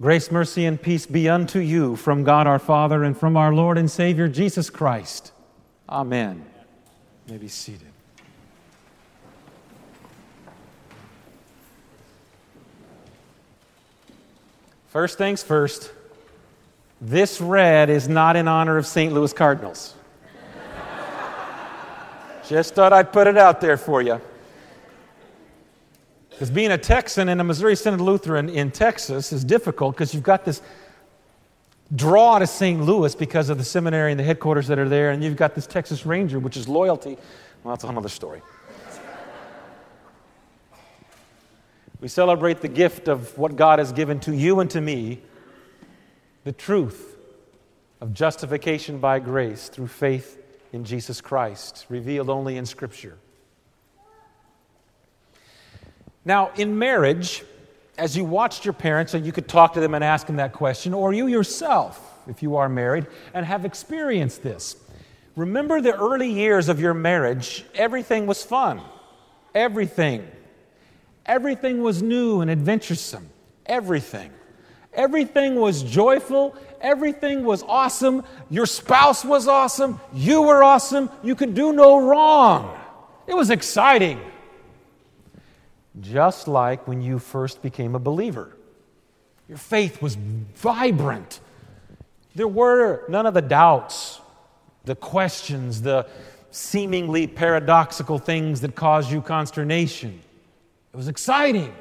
Grace, mercy, and peace be unto you from God our Father and from our Lord and Savior Jesus Christ. Amen. You may be seated. First things first, this red is not in honor of St. Louis Cardinals. Just thought I'd put it out there for you. Because being a Texan and a Missouri Synod Lutheran in Texas is difficult because you've got this draw to St. Louis because of the seminary and the headquarters that are there, and you've got this Texas Ranger, which is loyalty. Well, that's another story. we celebrate the gift of what God has given to you and to me the truth of justification by grace through faith in Jesus Christ, revealed only in Scripture. Now, in marriage, as you watched your parents, and you could talk to them and ask them that question, or you yourself, if you are married, and have experienced this. Remember the early years of your marriage, everything was fun. Everything. Everything was new and adventuresome. Everything. Everything was joyful. Everything was awesome. Your spouse was awesome. You were awesome. You could do no wrong. It was exciting just like when you first became a believer. Your faith was vibrant. There were none of the doubts, the questions, the seemingly paradoxical things that caused you consternation. It was exciting.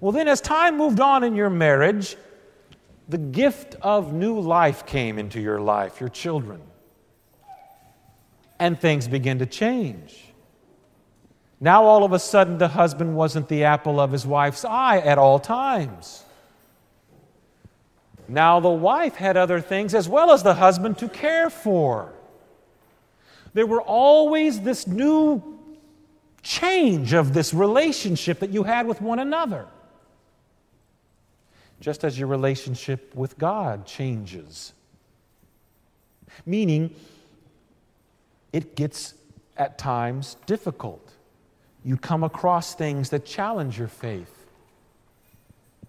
Well, then, as time moved on in your marriage, the gift of new life came into your life, your children. And things began to change. Now, all of a sudden, the husband wasn't the apple of his wife's eye at all times. Now, the wife had other things as well as the husband to care for. There were always this new change of this relationship that you had with one another. Just as your relationship with God changes. Meaning, it gets at times difficult you come across things that challenge your faith.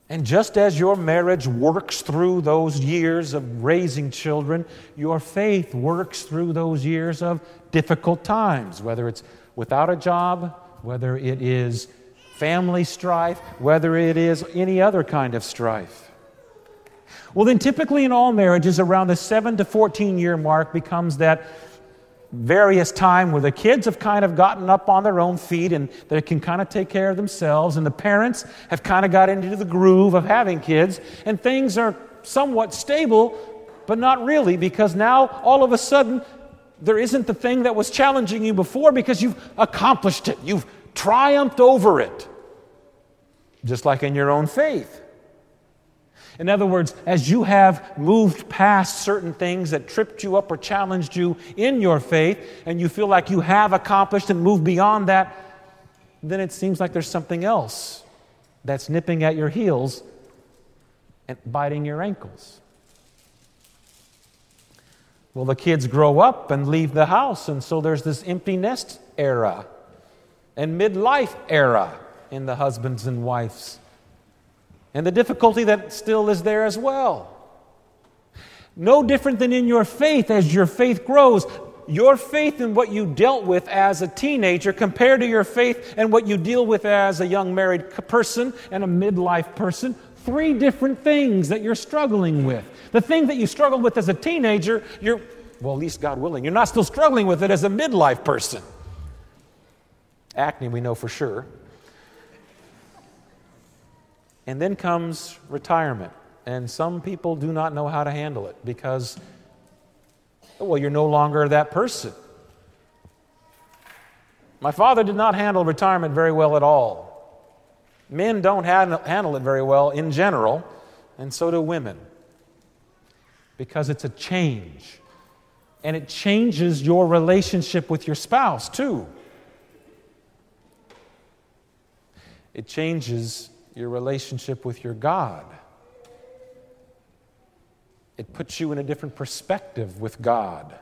And just as your marriage works through those years of raising children, your faith works through those years of difficult times, whether it's without a job, whether it is family strife, whether it is any other kind of strife. Well, then, typically in all marriages, around the 7 to 14 year mark becomes that various time where the kids have kind of gotten up on their own feet and they can kind of take care of themselves, and the parents have kind of got into the groove of having kids, and things are somewhat stable, but not really, because now all of a sudden there isn't the thing that was challenging you before because you've accomplished it, you've triumphed over it, just like in your own faith. In other words, as you have moved past certain things that tripped you up or challenged you in your faith, and you feel like you have accomplished and moved beyond that, then it seems like there's something else that's nipping at your heels and biting your ankles. Well, the kids grow up and leave the house, and so there's this empty nest era and midlife era in the husbands and wives and the difficulty that still is there as well. No different than in your faith as your faith grows. Your faith in what you dealt with as a teenager compared to your faith and what you deal with as a young married person and a midlife person, three different things that you're struggling with. The thing that you struggled with as a teenager, you're, well, at least God willing, you're not still struggling with it as a midlife person. Acne, we know for sure. And then comes retirement. And some people do not know how to handle it because, well, you're no longer that person. My father did not handle retirement very well at all. Men don't handle it very well in general, and so do women. Because it's a change. And it changes your relationship with your spouse, too. It changes your relationship with your God. It puts you in a different perspective with God.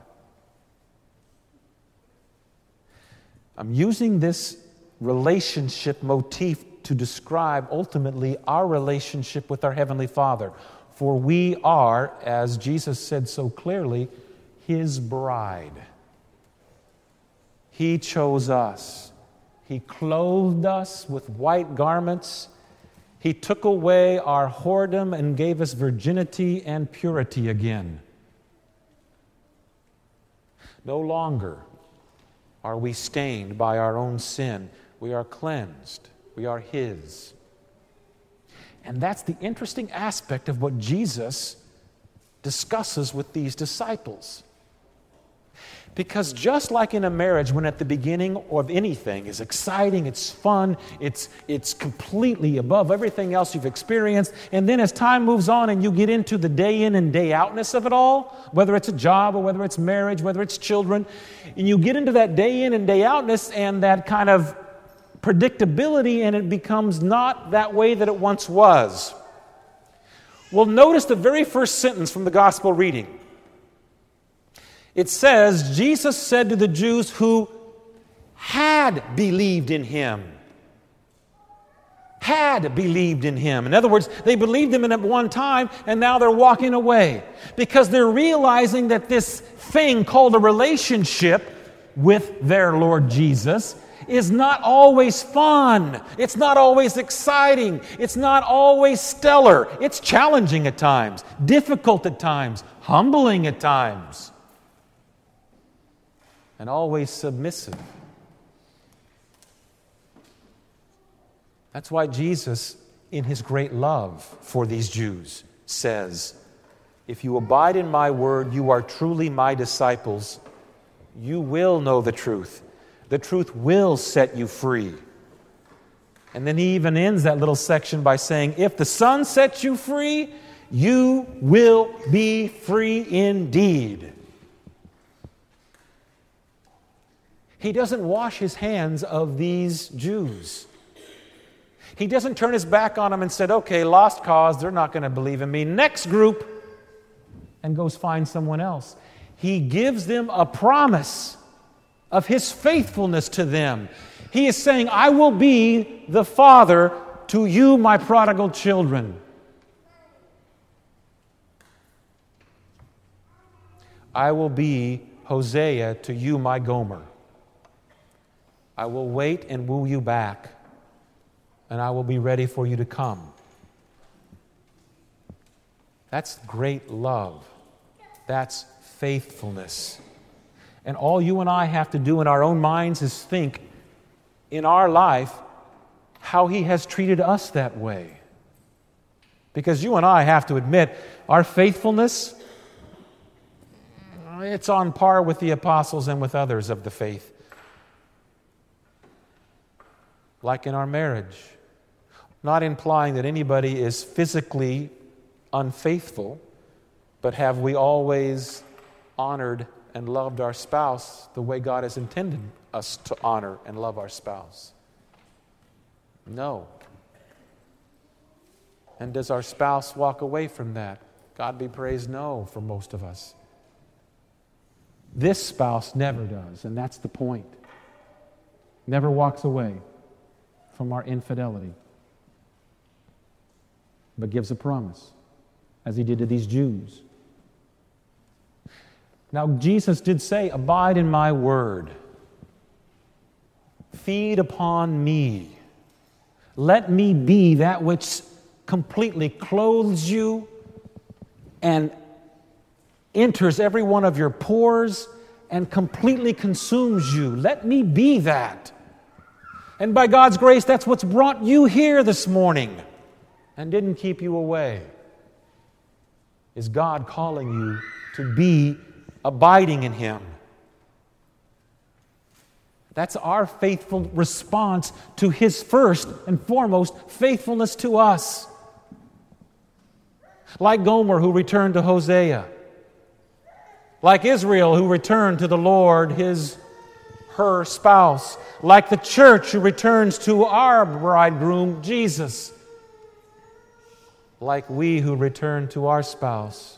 I'm using this relationship motif to describe ultimately our relationship with our Heavenly Father. For we are, as Jesus said so clearly, His bride. He chose us. He clothed us with white garments. He took away our whoredom and gave us virginity and purity again. No longer are we stained by our own sin. We are cleansed. We are His. And that's the interesting aspect of what Jesus discusses with these disciples. Because just like in a marriage, when at the beginning of anything is exciting, it's fun, it's, it's completely above everything else you've experienced, and then as time moves on and you get into the day in and day outness of it all, whether it's a job or whether it's marriage, whether it's children, and you get into that day in and day outness and that kind of predictability, and it becomes not that way that it once was. Well, notice the very first sentence from the gospel reading. It says, Jesus said to the Jews who had believed in him, had believed in him. In other words, they believed him at one time and now they're walking away because they're realizing that this thing called a relationship with their Lord Jesus is not always fun. It's not always exciting. It's not always stellar. It's challenging at times, difficult at times, humbling at times and always submissive. That's why Jesus, in his great love for these Jews, says, If you abide in my word, you are truly my disciples. You will know the truth. The truth will set you free. And then he even ends that little section by saying, If the Son sets you free, you will be free indeed. He doesn't wash his hands of these Jews. He doesn't turn his back on them and said, okay, lost cause, they're not going to believe in me. Next group, and goes find someone else. He gives them a promise of his faithfulness to them. He is saying, I will be the father to you, my prodigal children. I will be Hosea to you, my Gomer. I will wait and woo you back, and I will be ready for you to come. That's great love. That's faithfulness. And all you and I have to do in our own minds is think in our life how He has treated us that way. Because you and I have to admit, our faithfulness, it's on par with the apostles and with others of the faith like in our marriage. Not implying that anybody is physically unfaithful, but have we always honored and loved our spouse the way God has intended us to honor and love our spouse? No. And does our spouse walk away from that? God be praised, no, for most of us. This spouse never does, and that's the point. Never walks away from our infidelity, but gives a promise, as he did to these Jews. Now, Jesus did say, Abide in my word, feed upon me. Let me be that which completely clothes you and enters every one of your pores and completely consumes you. Let me be that. And by God's grace, that's what's brought you here this morning and didn't keep you away. Is God calling you to be abiding in Him? That's our faithful response to His first and foremost faithfulness to us. Like Gomer, who returned to Hosea. Like Israel, who returned to the Lord, his her spouse, like the church who returns to our bridegroom, Jesus, like we who return to our spouse.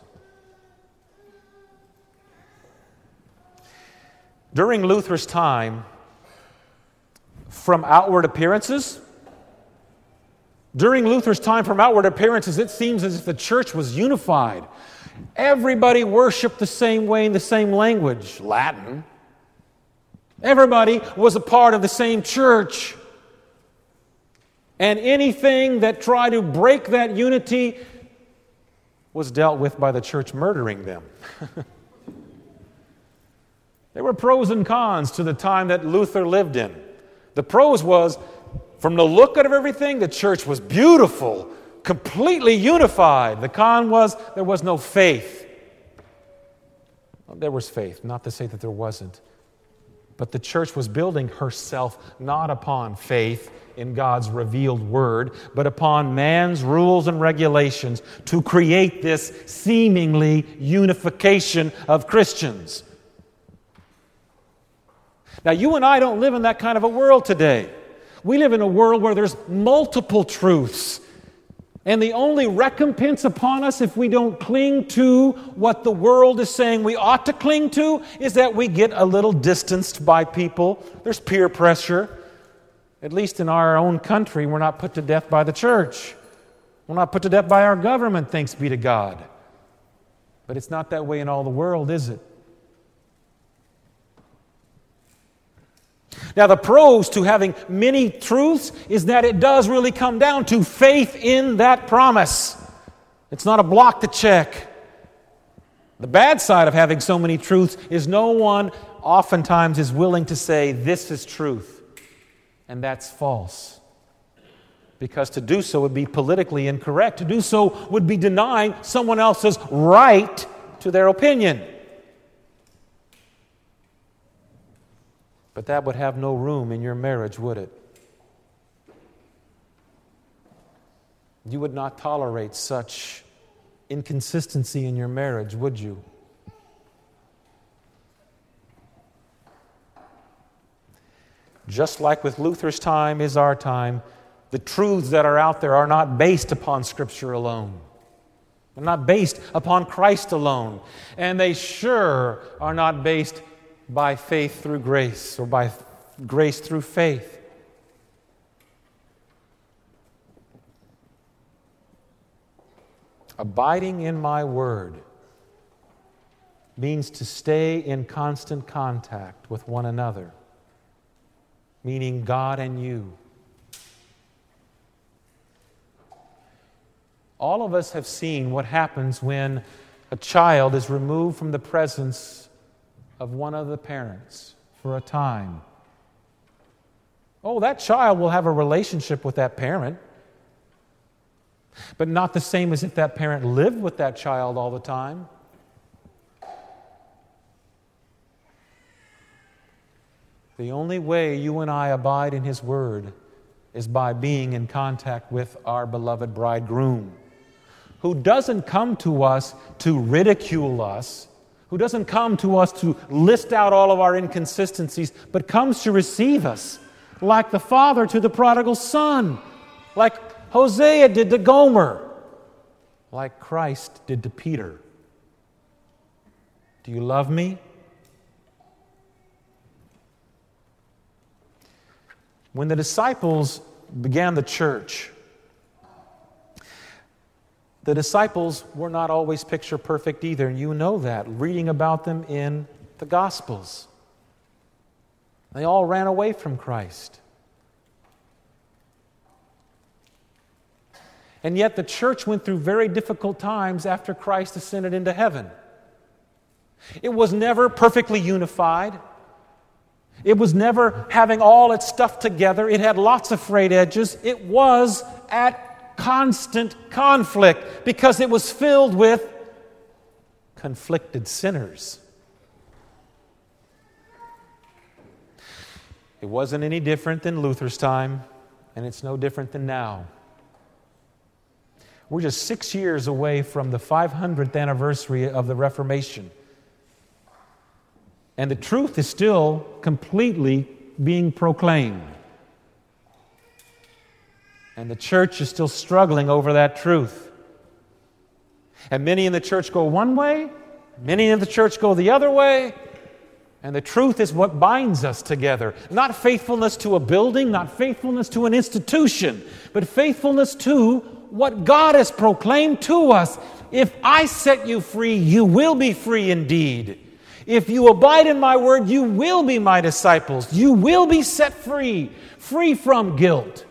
During Luther's time, from outward appearances, During Luther's time, from outward appearances, it seems as if the church was unified. Everybody worshiped the same way in the same language, Latin. Everybody was a part of the same church. And anything that tried to break that unity was dealt with by the church murdering them. there were pros and cons to the time that Luther lived in. The pros was, from the look of everything, the church was beautiful, completely unified. The con was, there was no faith. Well, there was faith, not to say that there wasn't. But the church was building herself not upon faith in God's revealed word, but upon man's rules and regulations to create this seemingly unification of Christians. Now, you and I don't live in that kind of a world today. We live in a world where there's multiple truths. And the only recompense upon us if we don't cling to what the world is saying we ought to cling to is that we get a little distanced by people. There's peer pressure. At least in our own country, we're not put to death by the church. We're not put to death by our government, thanks be to God. But it's not that way in all the world, is it? Now, the pros to having many truths is that it does really come down to faith in that promise. It's not a block to check. The bad side of having so many truths is no one oftentimes is willing to say, This is truth and that's false. Because to do so would be politically incorrect. To do so would be denying someone else's right to their opinion. But that would have no room in your marriage, would it? You would not tolerate such inconsistency in your marriage, would you? Just like with Luther's time is our time, the truths that are out there are not based upon Scripture alone. They're not based upon Christ alone. And they sure are not based by faith through grace or by grace through faith. Abiding in my word means to stay in constant contact with one another meaning God and you. All of us have seen what happens when a child is removed from the presence of one of the parents for a time. Oh, that child will have a relationship with that parent, but not the same as if that parent lived with that child all the time. The only way you and I abide in His Word is by being in contact with our beloved bridegroom, who doesn't come to us to ridicule us, who doesn't come to us to list out all of our inconsistencies, but comes to receive us, like the father to the prodigal son, like Hosea did to Gomer, like Christ did to Peter. Do you love me? When the disciples began the church, the disciples were not always picture perfect either, and you know that, reading about them in the Gospels. They all ran away from Christ. And yet, the church went through very difficult times after Christ ascended into heaven. It was never perfectly unified. It was never having all its stuff together. It had lots of frayed edges. It was at constant conflict because it was filled with conflicted sinners. It wasn't any different than Luther's time, and it's no different than now. We're just six years away from the 500th anniversary of the Reformation. And the truth is still completely being proclaimed. And the church is still struggling over that truth. And many in the church go one way, many in the church go the other way, And the truth is what binds us together. Not faithfulness to a building, not faithfulness to an institution, but faithfulness to what God has proclaimed to us. If I set you free, you will be free indeed. If you abide in my word, you will be my disciples. You will be set free, free from guilt,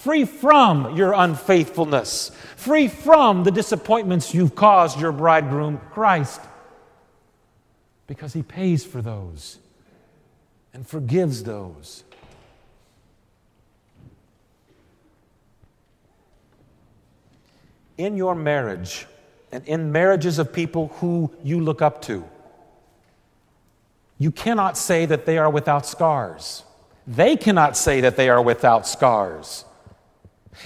free from your unfaithfulness, free from the disappointments you've caused your bridegroom, Christ because He pays for those and forgives those. In your marriage and in marriages of people who you look up to, you cannot say that they are without scars. They cannot say that they are without scars.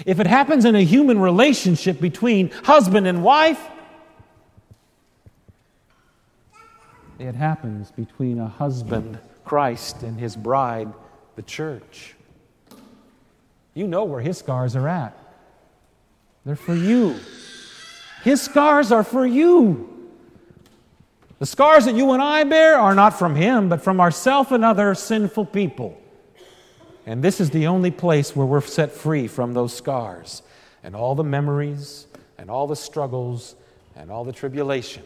If it happens in a human relationship between husband and wife, it happens between a husband, Christ, and his bride, the church. You know where his scars are at. They're for you. His scars are for you. The scars that you and I bear are not from him, but from ourself and other sinful people. And this is the only place where we're set free from those scars and all the memories and all the struggles and all the tribulation.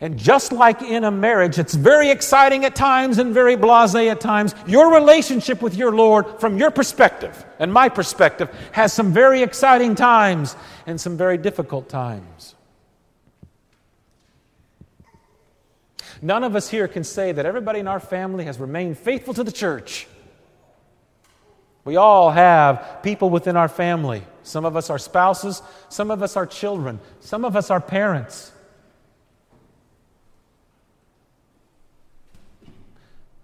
And just like in a marriage, it's very exciting at times and very blase at times. Your relationship with your Lord, from your perspective and my perspective, has some very exciting times and some very difficult times. None of us here can say that everybody in our family has remained faithful to the church. We all have people within our family. Some of us are spouses, some of us are children, some of us are parents.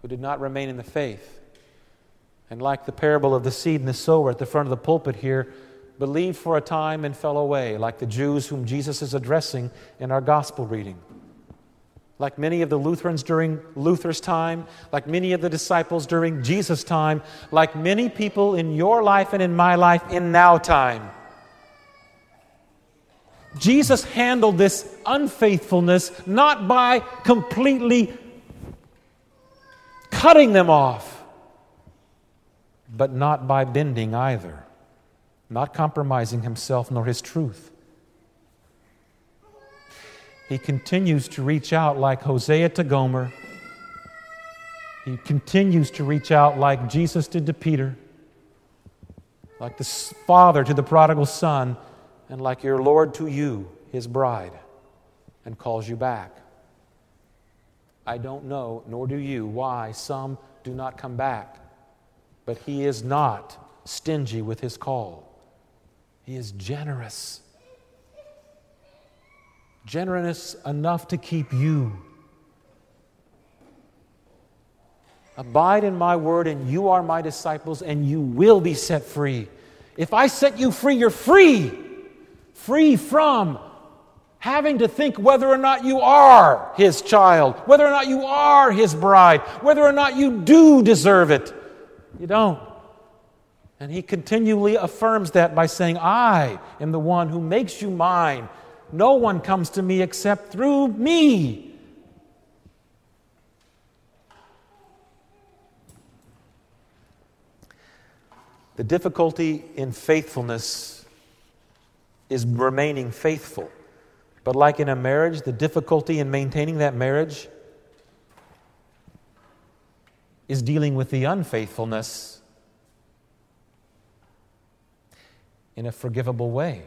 who did not remain in the faith. And like the parable of the seed and the sower at the front of the pulpit here, believed for a time and fell away, like the Jews whom Jesus is addressing in our gospel reading. Like many of the Lutherans during Luther's time, like many of the disciples during Jesus' time, like many people in your life and in my life in now time. Jesus handled this unfaithfulness not by completely cutting them off, but not by bending either, not compromising himself nor his truth. He continues to reach out like Hosea to Gomer. He continues to reach out like Jesus did to Peter, like the father to the prodigal son, and like your Lord to you, his bride, and calls you back. I don't know, nor do you, why some do not come back. But He is not stingy with His call, He is generous. Generous enough to keep you. Abide in my word, and you are my disciples, and you will be set free. If I set you free, you're free. Free from having to think whether or not you are his child, whether or not you are his bride, whether or not you do deserve it. You don't. And he continually affirms that by saying, I am the one who makes you mine. No one comes to me except through me. The difficulty in faithfulness is remaining faithful. But like in a marriage, the difficulty in maintaining that marriage is dealing with the unfaithfulness in a forgivable way.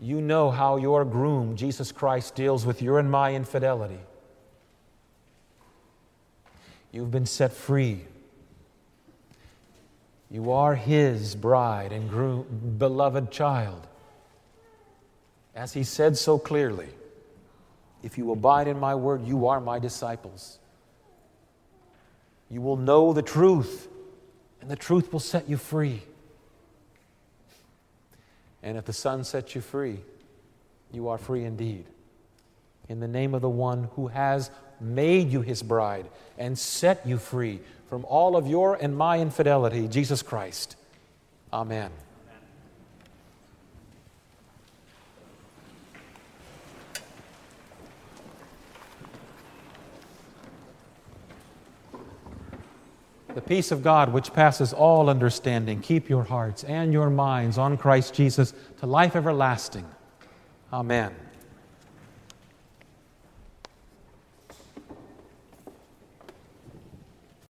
You know how your groom, Jesus Christ, deals with your and my infidelity. You've been set free you are his bride and groom, beloved child. As he said so clearly, if you abide in my word, you are my disciples. You will know the truth, and the truth will set you free. And if the Son sets you free, you are free indeed. In the name of the one who has made you his bride and set you free from all of your and my infidelity, Jesus Christ. Amen. The peace of God, which passes all understanding, keep your hearts and your minds on Christ Jesus to life everlasting. Amen.